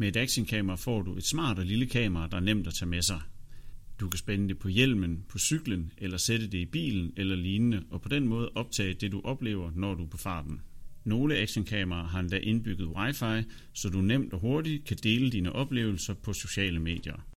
Med et actionkamera får du et smart og lille kamera, der er nemt at tage med sig. Du kan spænde det på hjelmen, på cyklen eller sætte det i bilen eller lignende, og på den måde optage det du oplever, når du er på farten. Nogle actionkameraer har endda indbygget wifi, så du nemt og hurtigt kan dele dine oplevelser på sociale medier.